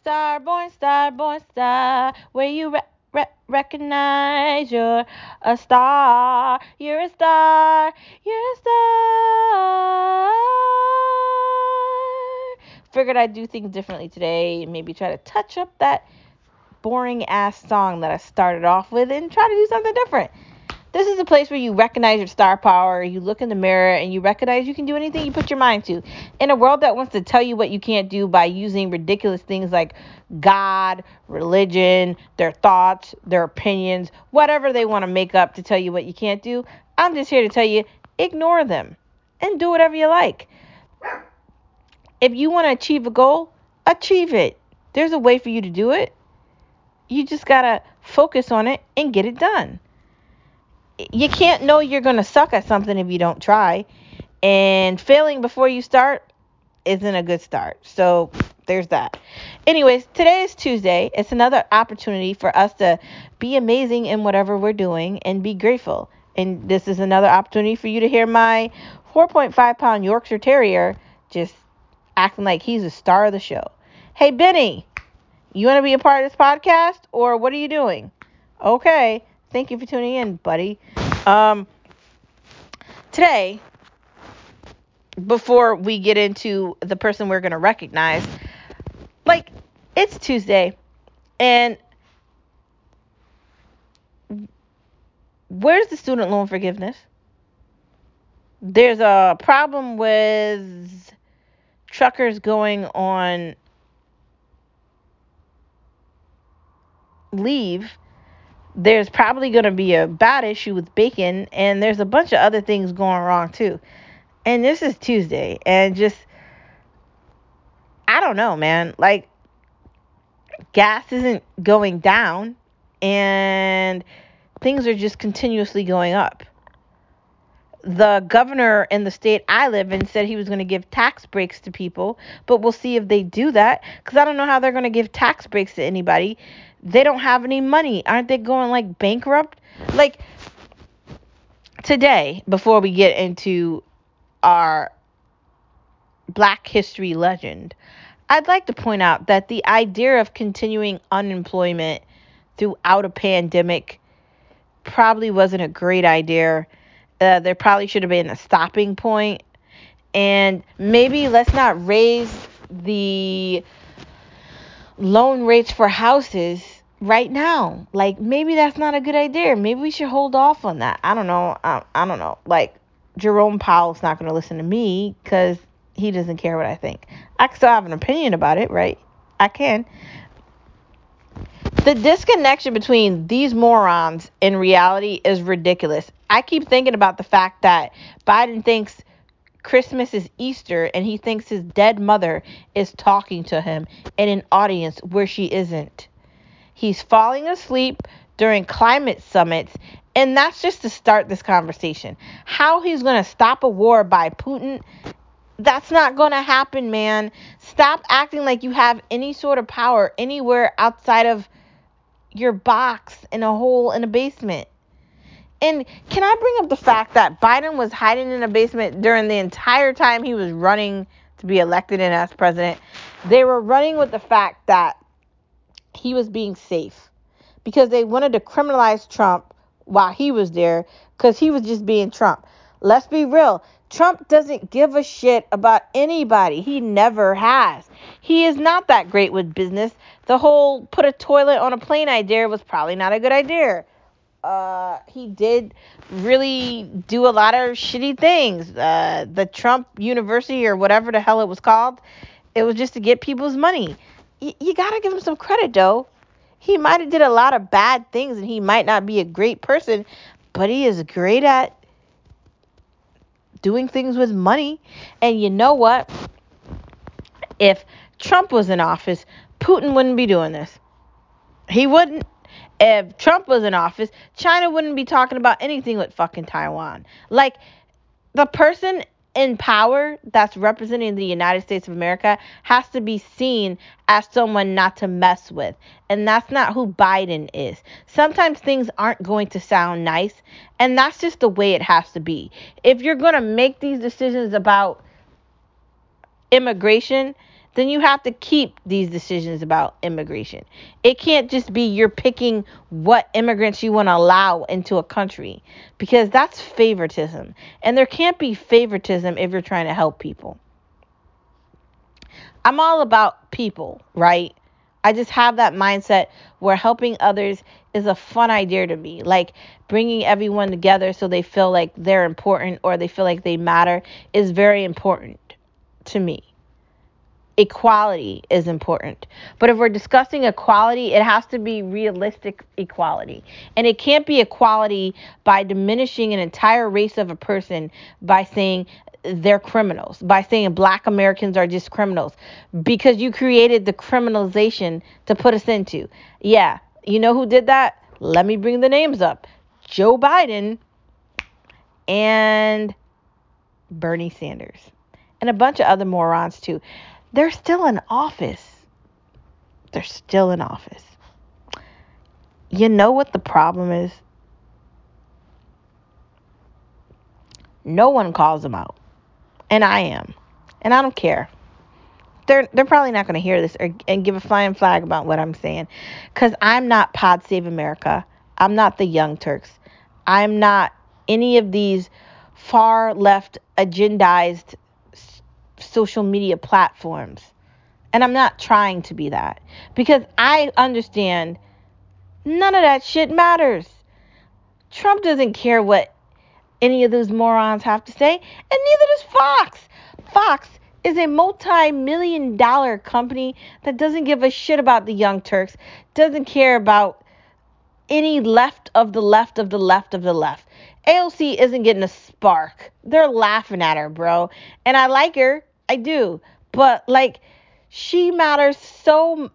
star, born star, born star, where you re- re- recognize you're a star. You're a star. You're a star. Figured I'd do things differently today. Maybe try to touch up that boring ass song that I started off with and try to do something different. This is a place where you recognize your star power, you look in the mirror, and you recognize you can do anything you put your mind to. In a world that wants to tell you what you can't do by using ridiculous things like God, religion, their thoughts, their opinions, whatever they want to make up to tell you what you can't do, I'm just here to tell you ignore them and do whatever you like. If you want to achieve a goal, achieve it. There's a way for you to do it. You just got to focus on it and get it done you can't know you're going to suck at something if you don't try. And failing before you start isn't a good start. So there's that. Anyways, today is Tuesday. It's another opportunity for us to be amazing in whatever we're doing and be grateful. And this is another opportunity for you to hear my 4.5 pound Yorkshire Terrier just acting like he's a star of the show. Hey, Benny, you want to be a part of this podcast or what are you doing? Okay. Thank you for tuning in, buddy. Um, today, before we get into the person we're going to recognize, like, it's Tuesday, and where's the student loan forgiveness? There's a problem with truckers going on leave there's probably going to be a bad issue with bacon and there's a bunch of other things going wrong too. And this is tuesday and just i don't know man. Like gas isn't going down and things are just continuously going up the governor in the state I live in said he was going to give tax breaks to people, but we'll see if they do that because I don't know how they're going to give tax breaks to anybody they don't have any money. Aren't they going like bankrupt? Like today, before we get into our Black History legend, I'd like to point out that the idea of continuing unemployment throughout a pandemic probably wasn't a great idea. Uh, there probably should have been a stopping. And maybe let's not raise the loan rates for houses right now. Like maybe that's not a good idea. Maybe we should hold off on that. I don't know. I, I don't know. Like Jerome Powell's not going to listen to me because he doesn't care what I think. I still have an opinion about it, right? I can. The disconnection between these morons in reality is ridiculous. I keep thinking about the fact that Biden thinks Christmas is Easter and he thinks his dead mother is talking to him in an audience where she isn't. He's falling asleep during climate summits. And that's just to start this conversation. How he's going to stop a war by Putin, that's not going to happen, man. Stop acting like you have any sort of power anywhere outside of your box in a hole in a basement. And can I bring up the fact that Biden was hiding in a basement during the entire time he was running to be elected and as president? They were running with the fact that he was being safe because they wanted to criminalize Trump while he was there because he was just being Trump. Let's be real. Trump doesn't give a shit about anybody. He never has. He is not that great with business. The whole put a toilet on a plane idea was probably not a good idea. Uh, he did really do a lot of shitty things. Uh, the Trump University or whatever the hell it was called, it was just to get people's money y- you gotta give him some credit, though. He might have did a lot of bad things, and he might not be a great person, but he is great at doing things with money. And you know what? If Trump was in office, Putin wouldn't be doing this. He wouldn't. If Trump was in office, China wouldn't be talking about anything with fucking Taiwan. Like, the person in power that's representing the United States of America has to be seen as someone not to mess with. And that's not who Biden is. Sometimes things aren't going to sound nice, and that's just the way it has to be. If you're going to make these decisions about immigration, then you have to keep these decisions about immigration. It can't just be you're picking what immigrants you want to allow into a country because that's favoritism. And there can't be favoritism if you're trying to help people. I'm all about people, right? I just have that mindset where helping others is a fun idea to me. Like bringing everyone together so they feel like they're important or they feel like they matter is very important to me equality is important. But if we're discussing equality, it has to be realistic equality. And it can't be equality by diminishing an entire race of a person by saying they're criminals, by saying black Americans are just criminals, because you created the criminalization to put us into. Yeah, you know who did that? Let me bring the names up Joe Biden and Bernie Sanders, and a bunch of other morons too. They're still in office. They're still in office. You know what the problem is? No one calls them out. And I am. And I don't care. They're they're probably not going to hear this or, and give a flying flag about what I'm saying cuz I'm not Pod Save America. I'm not the Young Turks. I'm not any of these far left agendized social media platforms. And I'm not trying to be that because I understand none of that shit matters. Trump doesn't care what any of those morons have to say, and neither does Fox. Fox is a multi million dollar company that doesn't give a shit about the Young Turks, doesn't care about any left of the left of the left of the left. AOC isn't getting a spark. They're laughing at her, bro. And I like her. I do. But like she matters so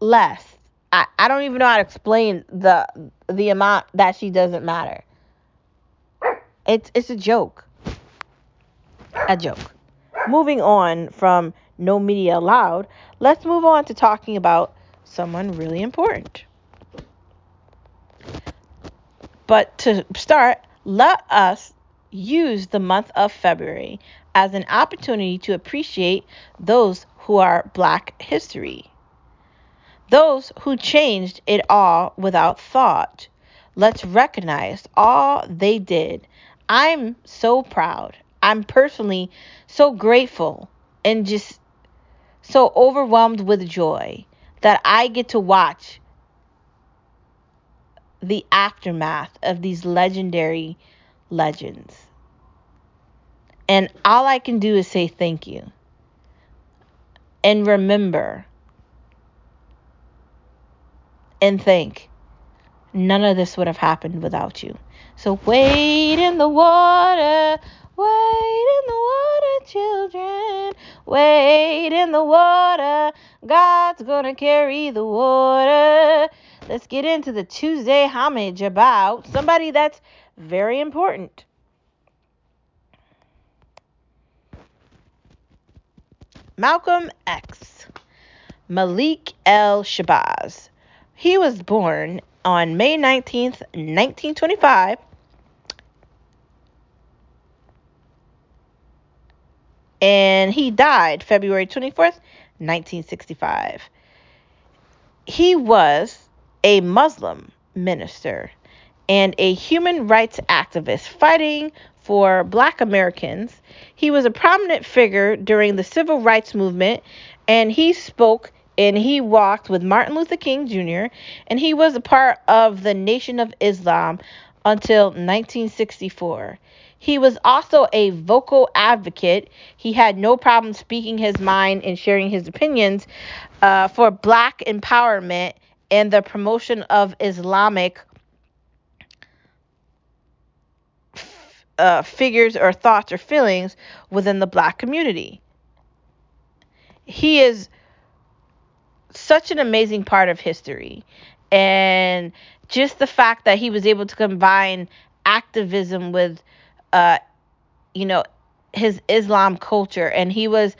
less. I, I don't even know how to explain the the amount that she doesn't matter. It's it's a joke. A joke. Moving on from no media allowed, let's move on to talking about someone really important. But to start, let us use the month of February as an opportunity to appreciate those who are Black history, those who changed it all without thought. Let's recognize all they did. I'm so proud. I'm personally so grateful and just so overwhelmed with joy that I get to watch the aftermath of these legendary legends. And all I can do is say thank you. And remember and think none of this would have happened without you. So wait in the water, wait in the water, children. wait in the water. God's gonna carry the water. Let's get into the Tuesday homage about somebody that's very important. Malcolm X, Malik El Shabazz. He was born on May 19th, 1925. And he died February 24th, 1965. He was a Muslim minister and a human rights activist fighting for black Americans. He was a prominent figure during the civil rights movement and he spoke and he walked with Martin Luther King Jr. and he was a part of the Nation of Islam until 1964. He was also a vocal advocate. He had no problem speaking his mind and sharing his opinions uh, for black empowerment and the promotion of Islamic uh, figures or thoughts or feelings within the black community. He is such an amazing part of history. And just the fact that he was able to combine activism with, uh, you know, his Islam culture, and he was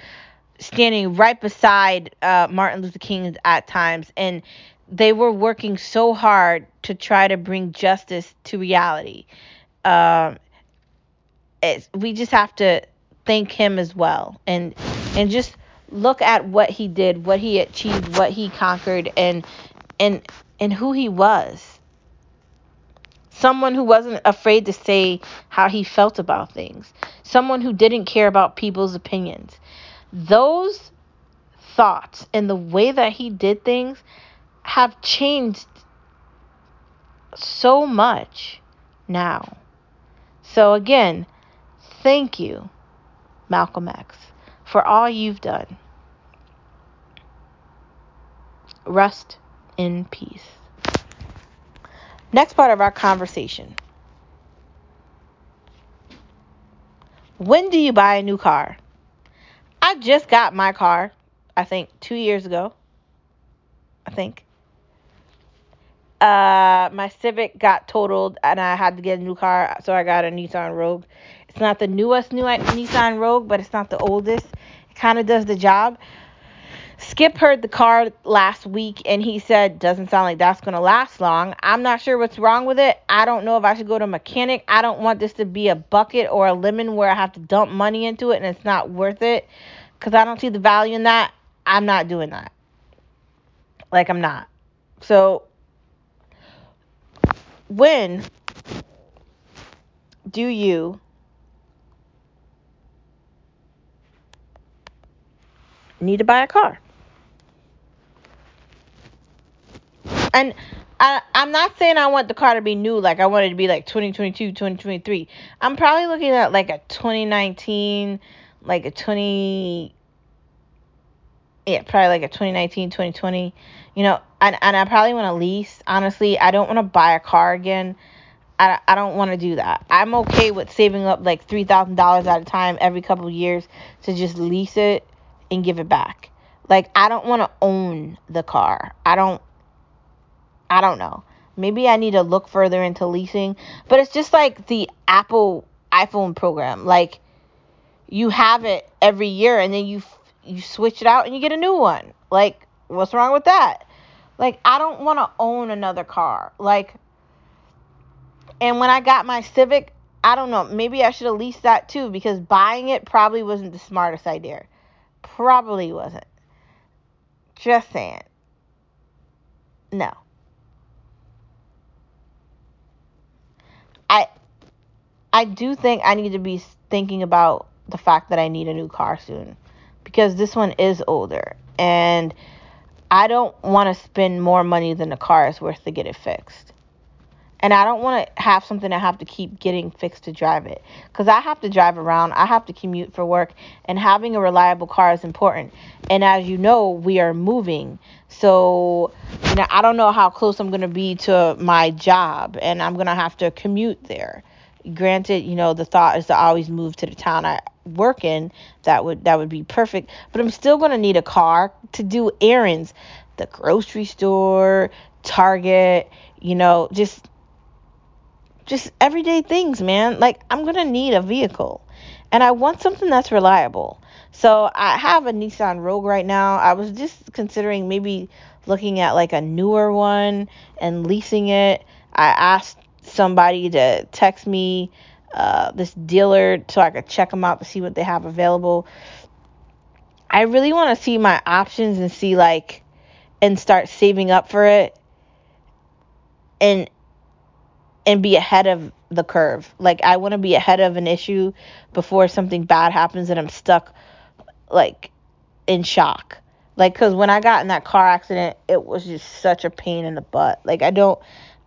standing right beside uh, Martin Luther King at times, and they were working so hard to try to bring justice to reality. Um, it's, we just have to thank him as well and and just look at what he did, what he achieved, what he conquered and and and who he was. Someone who wasn't afraid to say how he felt about things. Someone who didn't care about people's opinions. Those thoughts and the way that he did things have changed so much now. So, again, thank you, Malcolm X, for all you've done. Rest in peace. Next part of our conversation. When do you buy a new car? I just got my car, I think, two years ago. I think uh, my Civic got totaled and I had to get a new car, so I got a Nissan Rogue. It's not the newest new Nissan Rogue, but it's not the oldest. It kind of does the job. Skip heard the car last week and he said doesn't sound like that's going to last long. I'm not sure what's wrong with it. I don't know if I should go to a mechanic. I don't want this to be a bucket or a lemon where I have to dump money into it and it's not worth it cuz I don't see the value in that. I'm not doing that. Like I'm not. So when do you need to buy a car? And I, I'm not saying I want the car to be new, like I want it to be like 2022, 2023. I'm probably looking at like a 2019, like a 20, yeah, probably like a 2019, 2020 you know, and, and I probably want to lease. Honestly, I don't want to buy a car again. I, I don't want to do that. I'm okay with saving up like $3,000 at a time every couple years to just lease it and give it back. Like I don't want to own the car. I don't I don't know. Maybe I need to look further into leasing, but it's just like the Apple iPhone program. Like you have it every year and then you you switch it out and you get a new one. Like what's wrong with that? Like, I don't want to own another car. Like, and when I got my Civic, I don't know, maybe I should have leased that too because buying it probably wasn't the smartest idea. Probably wasn't. Just saying. No. I I do think I need to be thinking about the fact that I need a new car soon because this one is older and I don't want to spend more money than the car is worth to get it fixed. And I don't want to have something I have to keep getting fixed to drive it. Because I have to drive around, I have to commute for work, and having a reliable car is important. And as you know, we are moving. So, you know, I don't know how close I'm going to be to my job, and I'm going to have to commute there. Granted, you know, the thought is to always move to the town I work in, that would that would be perfect. But I'm still going to need a car to do errands, the grocery store, Target, you know, just just everyday things, man. Like I'm going to need a vehicle. And I want something that's reliable. So I have a Nissan Rogue right now. I was just considering maybe looking at like a newer one and leasing it. I asked somebody to text me uh, this dealer so I could check them out to see what they have available. I really want to see my options and see like and start saving up for it and and be ahead of the curve. Like I want to be ahead of an issue before something bad happens and I'm stuck like in shock. Like cuz when I got in that car accident, it was just such a pain in the butt. Like I don't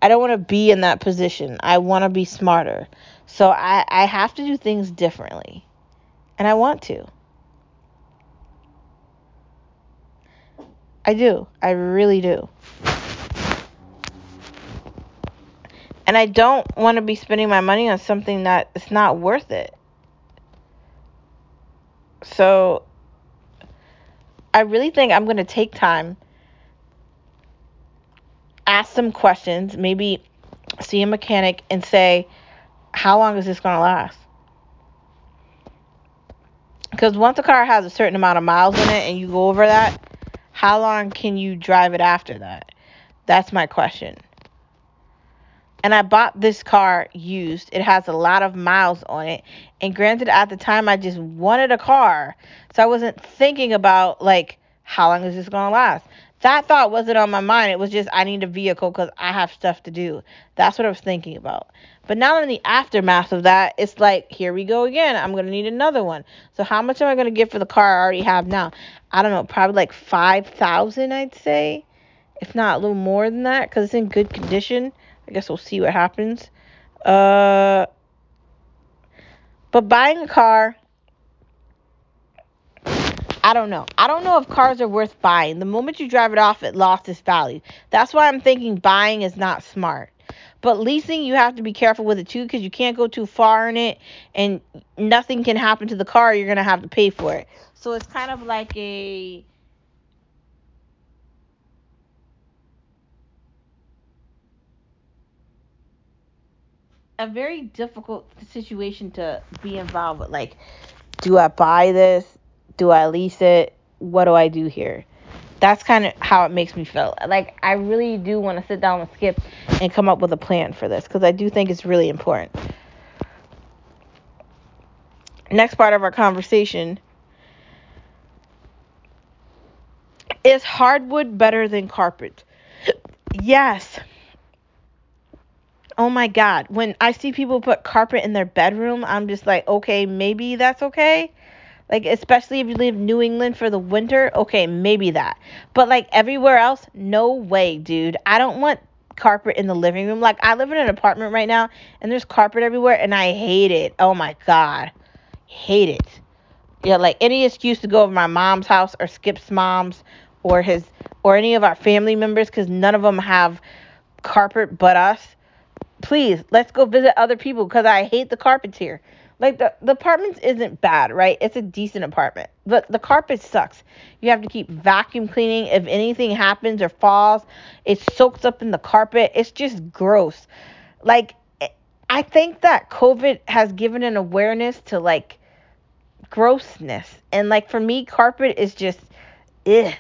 I don't want to be in that position. I want to be smarter. So I, I have to do things differently. And I want to. I do. I really do. And I don't want to be spending my money on something that is not worth it. So I really think I'm going to take time, ask some questions, maybe see a mechanic and say, how long is this going to last? Because once a car has a certain amount of miles in it and you go over that, how long can you drive it after that? That's my question. And I bought this car used. It has a lot of miles on it. And granted, at the time, I just wanted a car. So I wasn't thinking about, like, how long is this going to last? That thought wasn't on my mind. It was just, I need a vehicle because I have stuff to do. That's what I was thinking about. But now in the aftermath of that, it's like, here we go again. I'm going to need another one. So how much am I going to get for the car I already have now? I don't know, probably like 5000 I'd say. If not a little more than that because it's in good condition. I guess we'll see what happens. Uh, but buying a car, I don't know. I don't know if cars are worth buying. The moment you drive it off, it lost its value. That's why I'm thinking buying is not smart. But leasing, you have to be careful with it too because you can't go too far in it and nothing can happen to the car. You're going to have to pay for it. So it's kind of like a a very difficult situation to be involved with. Like, do I buy this? Do I lease it? What do I do here? That's kind of how it makes me feel. Like, I really do want to sit down with Skip and come up with a plan for this because I do think it's really important. Next part of our conversation is hardwood better than carpet? Yes oh my god. When i see people put carpet in their bedroom i'm just like okay maybe that's okay. Like especially if you live new england for the winter okay maybe that. But like everywhere else no way dude. I don't want carpet in the living room. Like i live in an apartment right now and there's carpet everywhere and i hate it. Oh my god. Hate it. Yeah like any excuse to go over my mom's house or skip's mom's or his or any of our family members because none of them have carpet but us please let's go visit other people because I hate the carpets here. Like the the apartment isn't bad, right? It's a decent apartment, but the carpet sucks. You have to keep vacuum cleaning. If anything happens or falls, it soaks up in the carpet. It's just gross. Like eh, I think that COVID has given an awareness to like grossness, and like for me, carpet is just ugh.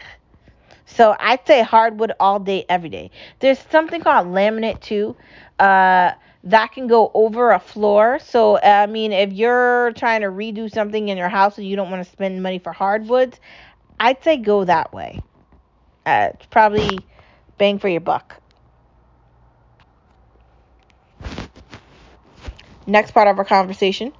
So I'd say hardwood all day, every day. There's something called laminate too. Uh, that can go over a floor. So I mean, if you're trying to redo something in your house and you don't want to spend money for hardwoods, I'd say go that way. Uh, probably bang for your buck. Next part of our conversation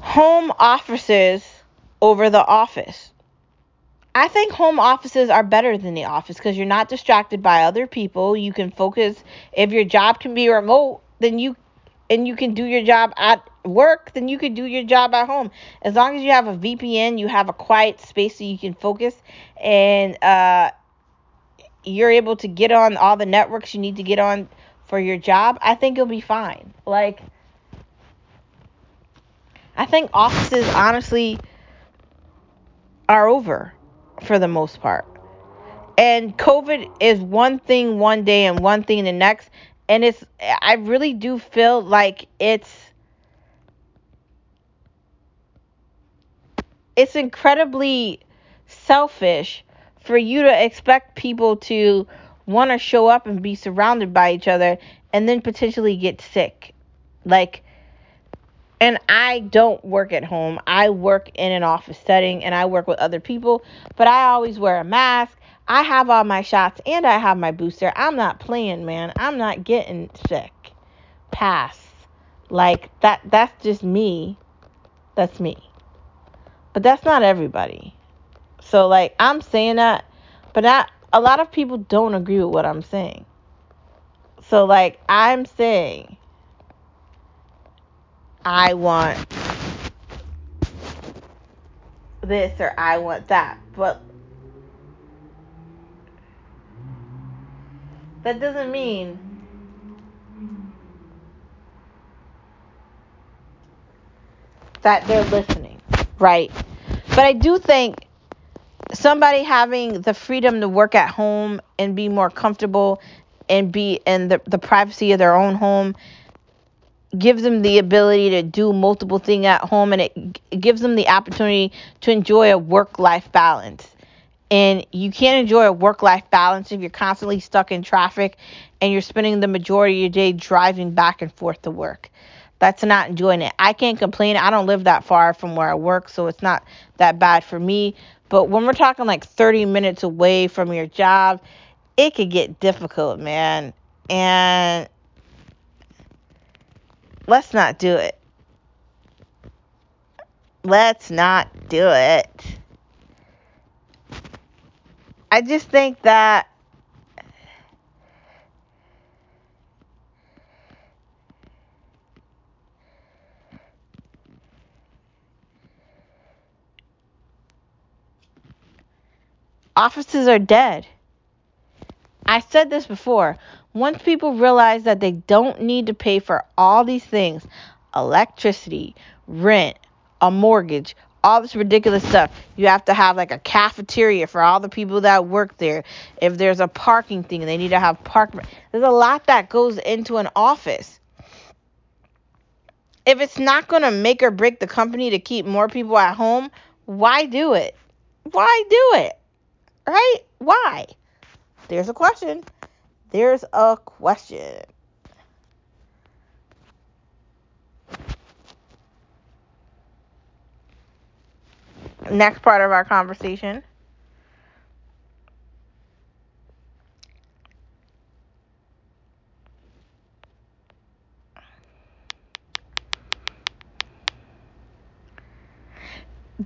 home offices over the office. I think home offices are better than the office because you're not distracted by other people. You can focus. If your job can be remote, then you and you can do your job at work, then you can do your job at home. As long as you have a VPN, you have a quiet space so you can focus and uh, you're able to get on all the networks you need to get on for your job. I think you'll be fine. Like I think offices honestly are over for the most part. And COVID is one thing one day and one thing the next. And it's, I really do feel like it's, it's incredibly selfish for you to expect people to want to show up and be surrounded by each other and then potentially get sick. Like, and I don't work at home. I work in an office setting and I work with other people, but I always wear a mask. I have all my shots and I have my booster. I'm not playing, man. I'm not getting sick. Pass. Like that that's just me. That's me. But that's not everybody. So like I'm saying that, but not a lot of people don't agree with what I'm saying. So like I'm saying I want this or I want that. But that doesn't mean that they're listening, right? But I do think somebody having the freedom to work at home and be more comfortable and be in the, the privacy of their own home gives them the ability to do multiple things at home and it, it gives them the opportunity to enjoy a work life balance. And you can't enjoy a work life balance if you're constantly stuck in traffic and you're spending the majority of your day driving back and forth to work. That's not enjoying it. I can't complain. I don't live that far from where I work, so it's not that bad for me. But when we're talking like 30 minutes away from your job, it could get difficult, man. And let's not do it. Let's not do it. I just think that offices are dead. I said this before. Once people realize that they don't need to pay for all these things electricity, rent, a mortgage, all this ridiculous stuff. You have to have like a cafeteria for all the people that work there. If there's a parking thing, they need to have park. There's a lot that goes into an office. If it's not going to make or break the company to keep more people at home, why do it? Why do it? Right? Why? There's a question. There's a question. Next part of our conversation.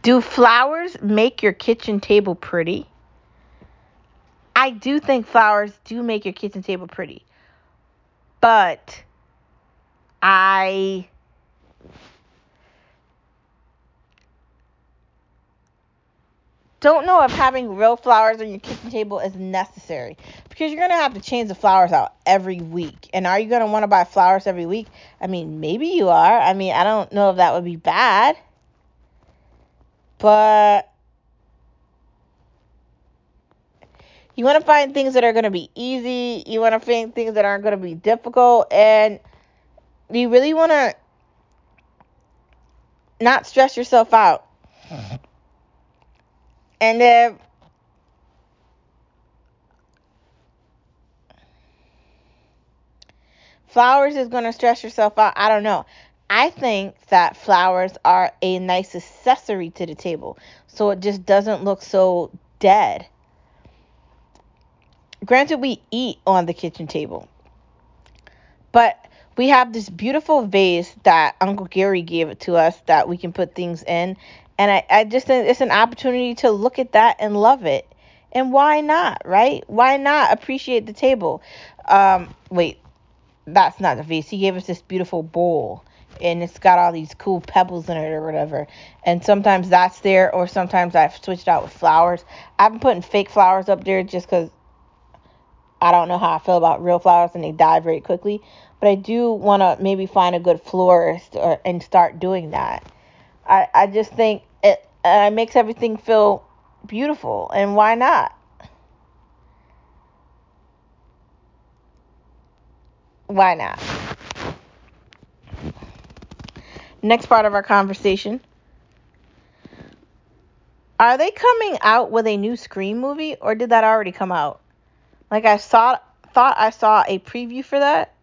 Do flowers make your kitchen table pretty? I do think flowers do make your kitchen table pretty. But I don't know if having real flowers on your kitchen table is necessary because you're going to have to change the flowers out every week. And are you going to want to buy flowers every week? I mean, maybe you are. I mean, I don't know if that would be bad. But You want to find things that are going to be easy. You want to find things that aren't going to be difficult. And you really want to not stress yourself out. And if flowers is going to stress yourself out, I don't know. I think that flowers are a nice accessory to the table. So it just doesn't look so dead. Granted, we eat on the kitchen table, but we have this beautiful vase that Uncle Gary gave it to us that we can put things in. And I, I just think it's an opportunity to look at that and love it. And why not, right? Why not appreciate the table? Um, wait, that's not the vase. He gave us this beautiful bowl and it's got all these cool pebbles in it or whatever. And sometimes that's there, or sometimes I've switched out with flowers. I've been putting fake flowers up there just because I don't know how I feel about real flowers and they die very quickly, but I do want to maybe find a good florist or, and start doing that. I, I just think it, it makes everything feel beautiful, and why not? Why not? Next part of our conversation. Are they coming out with a new Scream movie, or did that already come out? Like I saw thought I saw a preview for that.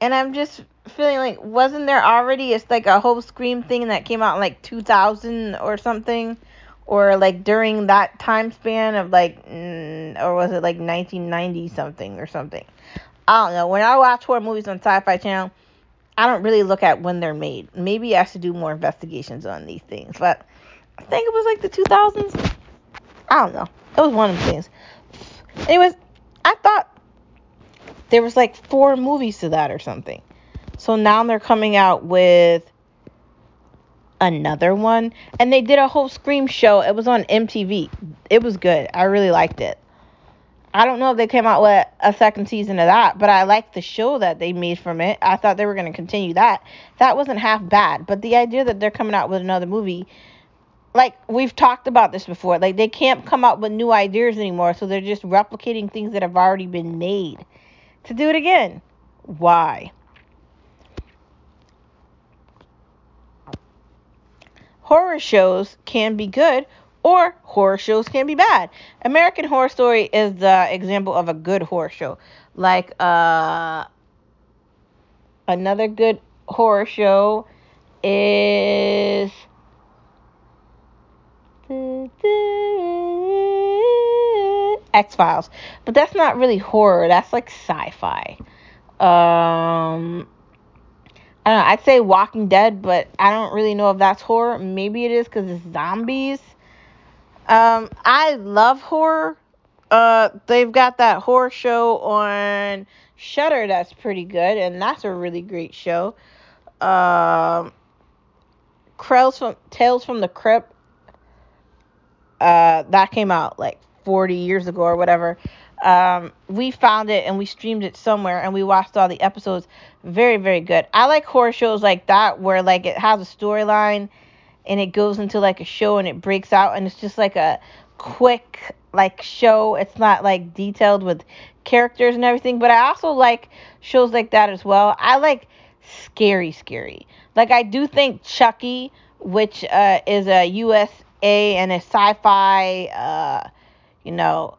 And I'm just feeling like wasn't there already it's like a whole Scream thing that came out in like 2000 or something or like during that time span of like or was it like 1990 something or something. I don't know. When I watch horror movies on Sci-Fi Channel, I don't really look at when they're made. Maybe I should do more investigations on these things, but I think it was like the 2000s. I don't know. It was one of the things. Anyways, I thought there was like four movies to that or something. So now they're coming out with another one and they did a whole scream show. It was on MTV. It was good. I really liked it. I don't know if they came out with a second season of that, but I liked the show that they made from it. I thought they were going to continue that. That wasn't half bad, but the idea that they're coming out with another movie like we've talked about this before. Like they can't come up with new ideas anymore so they're just replicating things that have already been made. To do it again. Why? Horror shows can be good or horror shows can be bad. American horror story is the example of a good horror show. Like uh another good horror show is X Files, but that's not really horror. That's like sci-fi. Um, I don't know. I'd say Walking Dead, but I don't really know if that's horror. Maybe it is because it's zombies. Um, I love horror. Uh, they've got that horror show on Shudder that's pretty good, and that's a really great show. Um, Krell's from Tales from the Crypt. Uh, that came out like 40 years ago or whatever. Um, we found it and we streamed it somewhere and we watched all the episodes. Very, very good. I like horror shows like that where like it has a storyline and it goes into like a show and it breaks out and it's just like a quick like show. It's not like detailed with characters and everything. But I also like shows like that as well. I like scary, scary. Like I do think Chucky, which uh, is a USA and a sci-fi, uh, you know,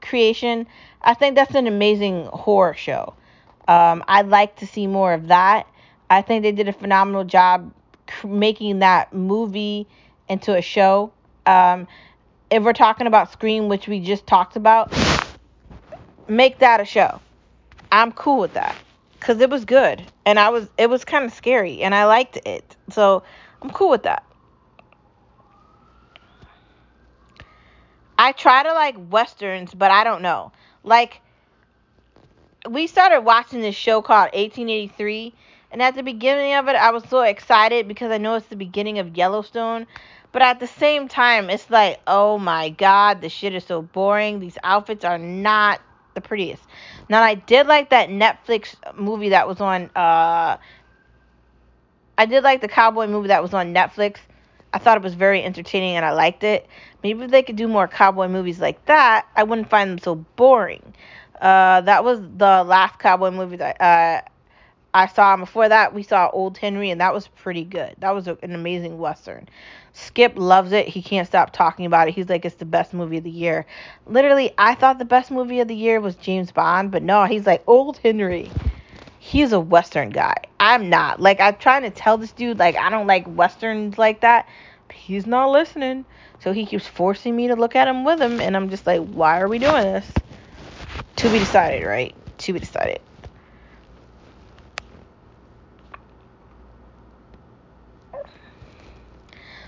creation. I think that's an amazing horror show. Um, I'd like to see more of that. I think they did a phenomenal job making that movie into a show. Um, if we're talking about Scream, which we just talked about, make that a show. I'm cool with that because it was good and I was it was kind of scary and I liked it. So I'm cool with that. I try to like westerns, but I don't know. Like we started watching this show called 1883 and at the beginning of it I was so excited because I know it's the beginning of Yellowstone, but at the same time it's like, "Oh my god, the shit is so boring. These outfits are not the prettiest." Now I did like that Netflix movie that was on uh I did like the cowboy movie that was on Netflix. I thought it was very entertaining and I liked it. Maybe if they could do more cowboy movies like that, I wouldn't find them so boring. Uh, that was the last cowboy movie that uh, I saw. Before that, we saw Old Henry, and that was pretty good. That was an amazing western. Skip loves it. He can't stop talking about it. He's like, it's the best movie of the year. Literally, I thought the best movie of the year was James Bond, but no, he's like, Old Henry. He's a western guy. I'm not. Like, I'm trying to tell this dude, like, I don't like westerns like that. He's not listening. So he keeps forcing me to look at him with him, and I'm just like, why are we doing this? To be decided, right? To be decided.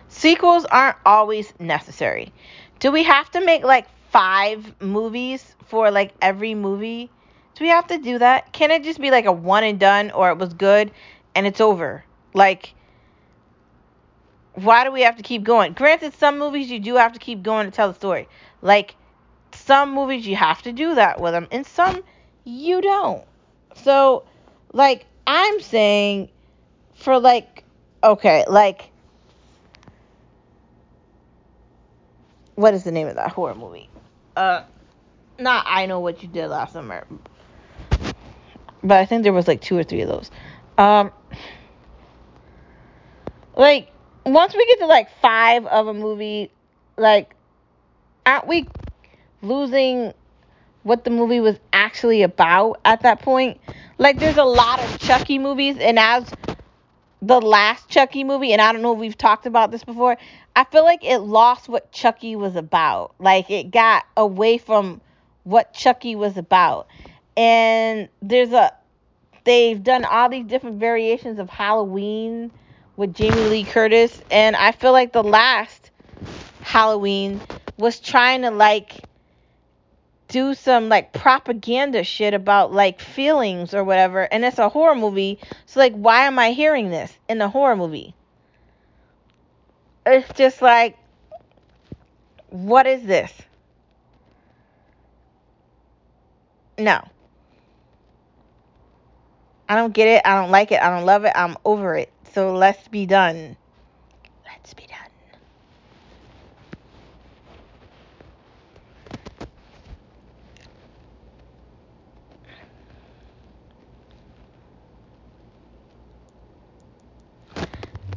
Sequels aren't always necessary. Do we have to make like five movies for like every movie? Do we have to do that? Can it just be like a one and done or it was good and it's over? Like, why do we have to keep going? Granted, some movies you do have to keep going to tell the story. Like, some movies you have to do that with them, and some you don't. So, like, I'm saying for like, okay, like, what is the name of that horror movie? Uh, not I know what you did last summer, but I think there was like two or three of those. Um, like once we get to like five of a movie, like, aren't we losing what the movie was actually about at that point? Like, there's a lot of Chucky movies, and as the last Chucky movie, and I don't know if we've talked about this before, I feel like it lost what Chucky was about. Like, it got away from what Chucky was about. And there's a, they've done all these different variations of Halloween with Jamie Lee Curtis, and I feel like the last Halloween was trying to, like, do some like propaganda shit about like feelings or whatever. And it's a horror movie. So like why am i hearing this in a horror movie? It's just like what is this? No i don't get it i don't like it i don't love it i'm over it so let's be done let's be done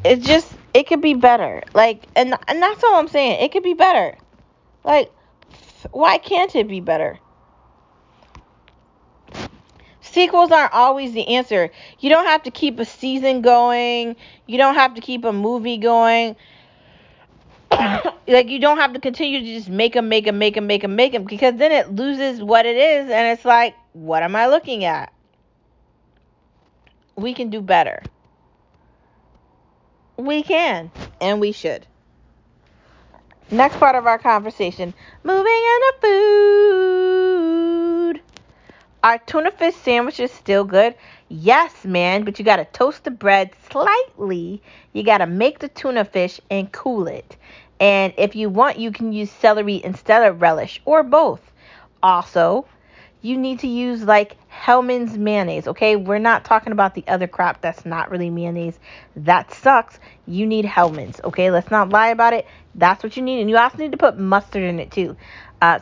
it just It could be better. Like, and and that's all I'm saying. It could be better. Like, why can't it be better? Sequels aren't always the answer. You don't have to keep a season going. You don't have to keep a movie going. like you don't have to continue to just make them, make them, make them, make them, make them, because then it loses what it is, and it's like, what am I looking at? We can do better. We can, and we should. Next part of our conversation moving into food. Are tuna fish sandwiches still good? Yes, man, but you gotta toast the bread slightly. You gotta make the tuna fish and cool it. And if you want, you can use celery instead of relish or both. Also, you need to use like Hellmann's mayonnaise, okay? We're not talking about the other crap that's not really mayonnaise. That sucks. You need Hellmann's, okay? Let's not lie about it. That's what you need. And you also need to put mustard in it too. Uh,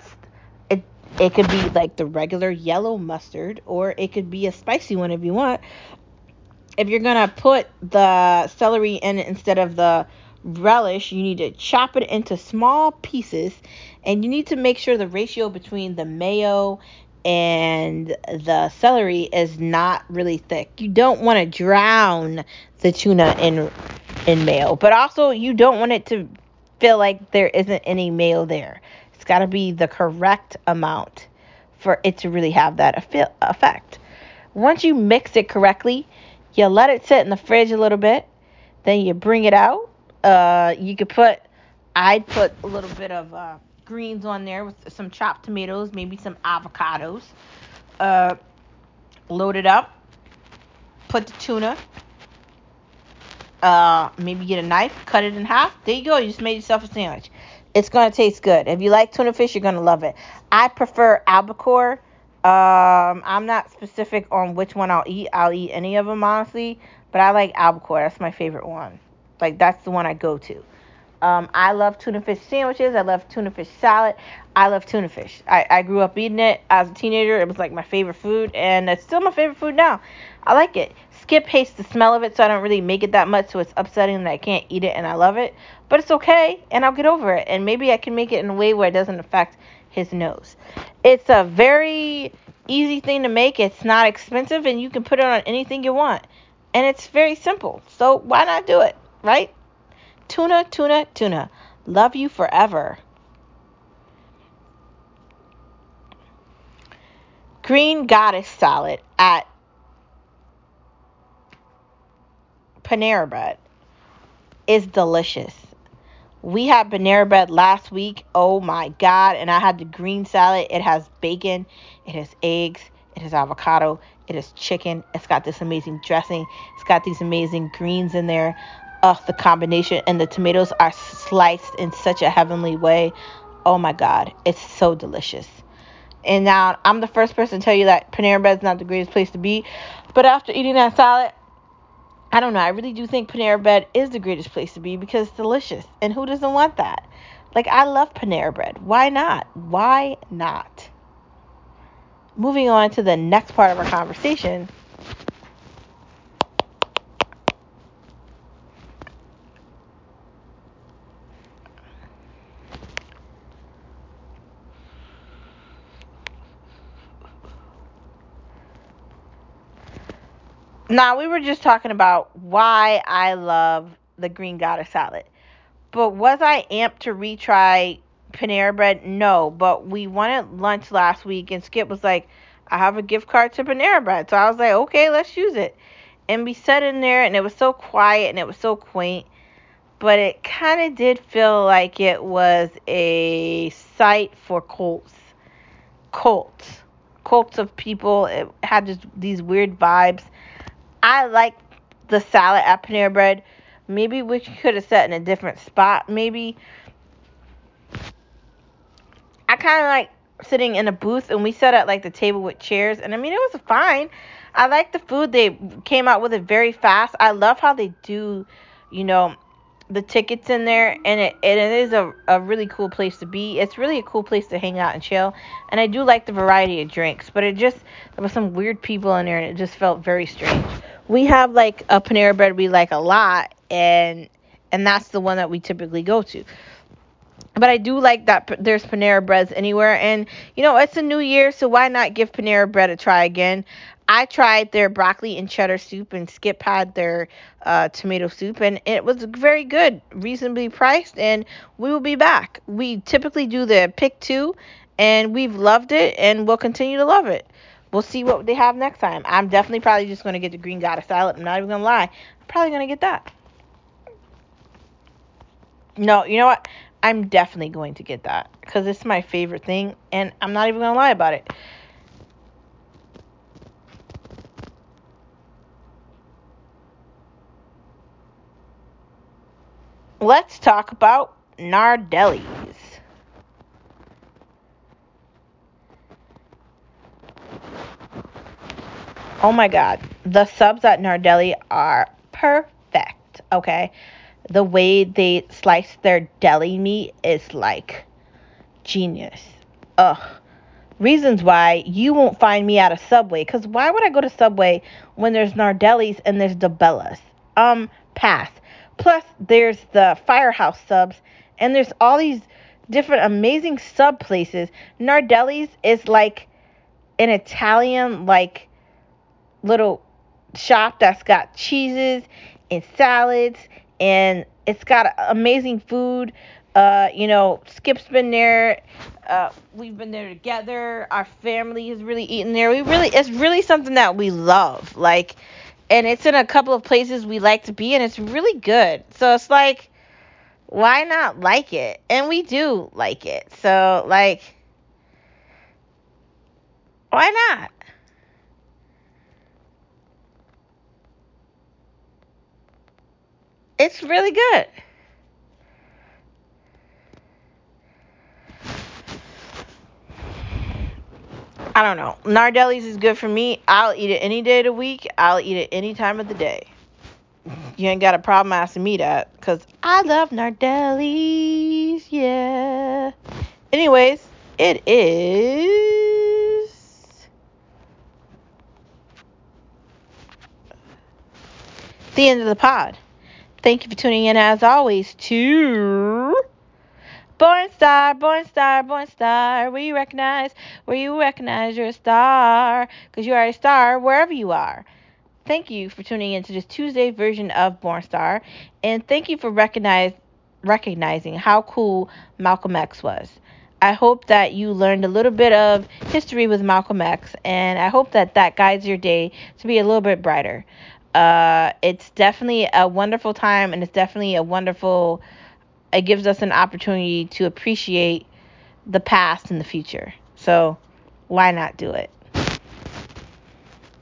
it, could be like the regular yellow mustard, or it could be a spicy one if you want. If you're gonna put the celery in instead of the relish, you need to chop it into small pieces and you need to make sure the ratio between the mayo and the celery is not really thick. You don't want to drown the tuna in in mayo, but also you don't want it to feel like there isn't any mayo there. Got to be the correct amount for it to really have that effect. Once you mix it correctly, you let it sit in the fridge a little bit, then you bring it out. Uh, you could put, I'd put a little bit of uh, greens on there with some chopped tomatoes, maybe some avocados. Uh, load it up. Put the tuna. Uh, maybe get a knife, cut it in half. There you go. You just made yourself a sandwich. It's gonna taste good. If you like tuna fish, you're gonna love it. I prefer albacore. Um, I'm not specific on which one I'll eat. I'll eat any of them honestly, but I like albacore. That's my favorite one. Like that's the one I go to. Um, I love tuna fish sandwiches. I love tuna fish salad. I love tuna fish. I, I grew up eating it as a teenager. It was like my favorite food, and it's still my favorite food now. I like it. Skip hates the smell of it, so I don't really make it that much, so it's upsetting that I can't eat it, and I love it. But it's okay, and I'll get over it, and maybe I can make it in a way where it doesn't affect his nose. It's a very easy thing to make. It's not expensive, and you can put it on anything you want. And it's very simple. So why not do it, right? Tuna, tuna, tuna. Love you forever. Green Goddess salad at Panera Bread is delicious. We had Panera Bread last week. Oh my God. And I had the green salad. It has bacon, it has eggs, it has avocado, it has chicken. It's got this amazing dressing. It's got these amazing greens in there. Ugh, the combination and the tomatoes are sliced in such a heavenly way. Oh my God, it's so delicious. And now I'm the first person to tell you that Panera Bread is not the greatest place to be. But after eating that salad, I don't know. I really do think Panera Bread is the greatest place to be because it's delicious. And who doesn't want that? Like, I love Panera Bread. Why not? Why not? Moving on to the next part of our conversation Now, we were just talking about why I love the green goddess salad. But was I amped to retry Panera Bread? No, but we wanted lunch last week, and Skip was like, I have a gift card to Panera Bread. So I was like, okay, let's use it. And we sat in there, and it was so quiet and it was so quaint. But it kind of did feel like it was a site for cults. Cults. Cults of people. It had just these weird vibes. I like the salad at Panera Bread. Maybe we could have sat in a different spot. Maybe I kind of like sitting in a booth, and we sat at like the table with chairs, and I mean it was fine. I like the food. They came out with it very fast. I love how they do, you know, the tickets in there, and it and it is a, a really cool place to be. It's really a cool place to hang out and chill. And I do like the variety of drinks, but it just there was some weird people in there, and it just felt very strange. We have like a Panera Bread we like a lot, and and that's the one that we typically go to. But I do like that there's Panera Breads anywhere, and you know it's a new year, so why not give Panera Bread a try again? I tried their broccoli and cheddar soup, and Skip had their uh, tomato soup, and it was very good, reasonably priced, and we will be back. We typically do the pick two, and we've loved it, and we'll continue to love it. We'll see what they have next time. I'm definitely probably just going to get the green goddess salad. I'm not even going to lie. I'm probably going to get that. No, you know what? I'm definitely going to get that because it's my favorite thing, and I'm not even going to lie about it. Let's talk about Nardelli's. Oh my god, the subs at Nardelli are perfect, okay? The way they slice their deli meat is like genius. Ugh. Reasons why you won't find me at a Subway, because why would I go to Subway when there's Nardelli's and there's DiBella's? Um, pass. Plus, there's the Firehouse subs, and there's all these different amazing sub places. Nardelli's is like an Italian, like, little shop that's got cheeses and salads, and it's got amazing food. Uh, you know, Skip's been there. Uh, we've been there together. Our family has really eaten there. We really, it's really something that we love. Like, and it's in a couple of places we like to be and it's really good so it's like why not like it and we do like it so like why not it's really good I don't know. Nardelli's is good for me. I'll eat it any day of the week. I'll eat it any time of the day. You ain't got a problem asking me that because I love Nardelli's. Yeah. Anyways, it is. The end of the pod. Thank you for tuning in as always to Born star, born star, born star. Where you recognize, where you recognize you're a star. Because you are a star wherever you are. Thank you for tuning in to this Tuesday version of Born Star. And thank you for recognize, recognizing how cool Malcolm X was. I hope that you learned a little bit of history with Malcolm X, and I hope that that guides your day to be a little bit brighter. Uh, it's definitely a wonderful time, and it's definitely a wonderful it gives us an opportunity to appreciate the past and the future. So why not do it?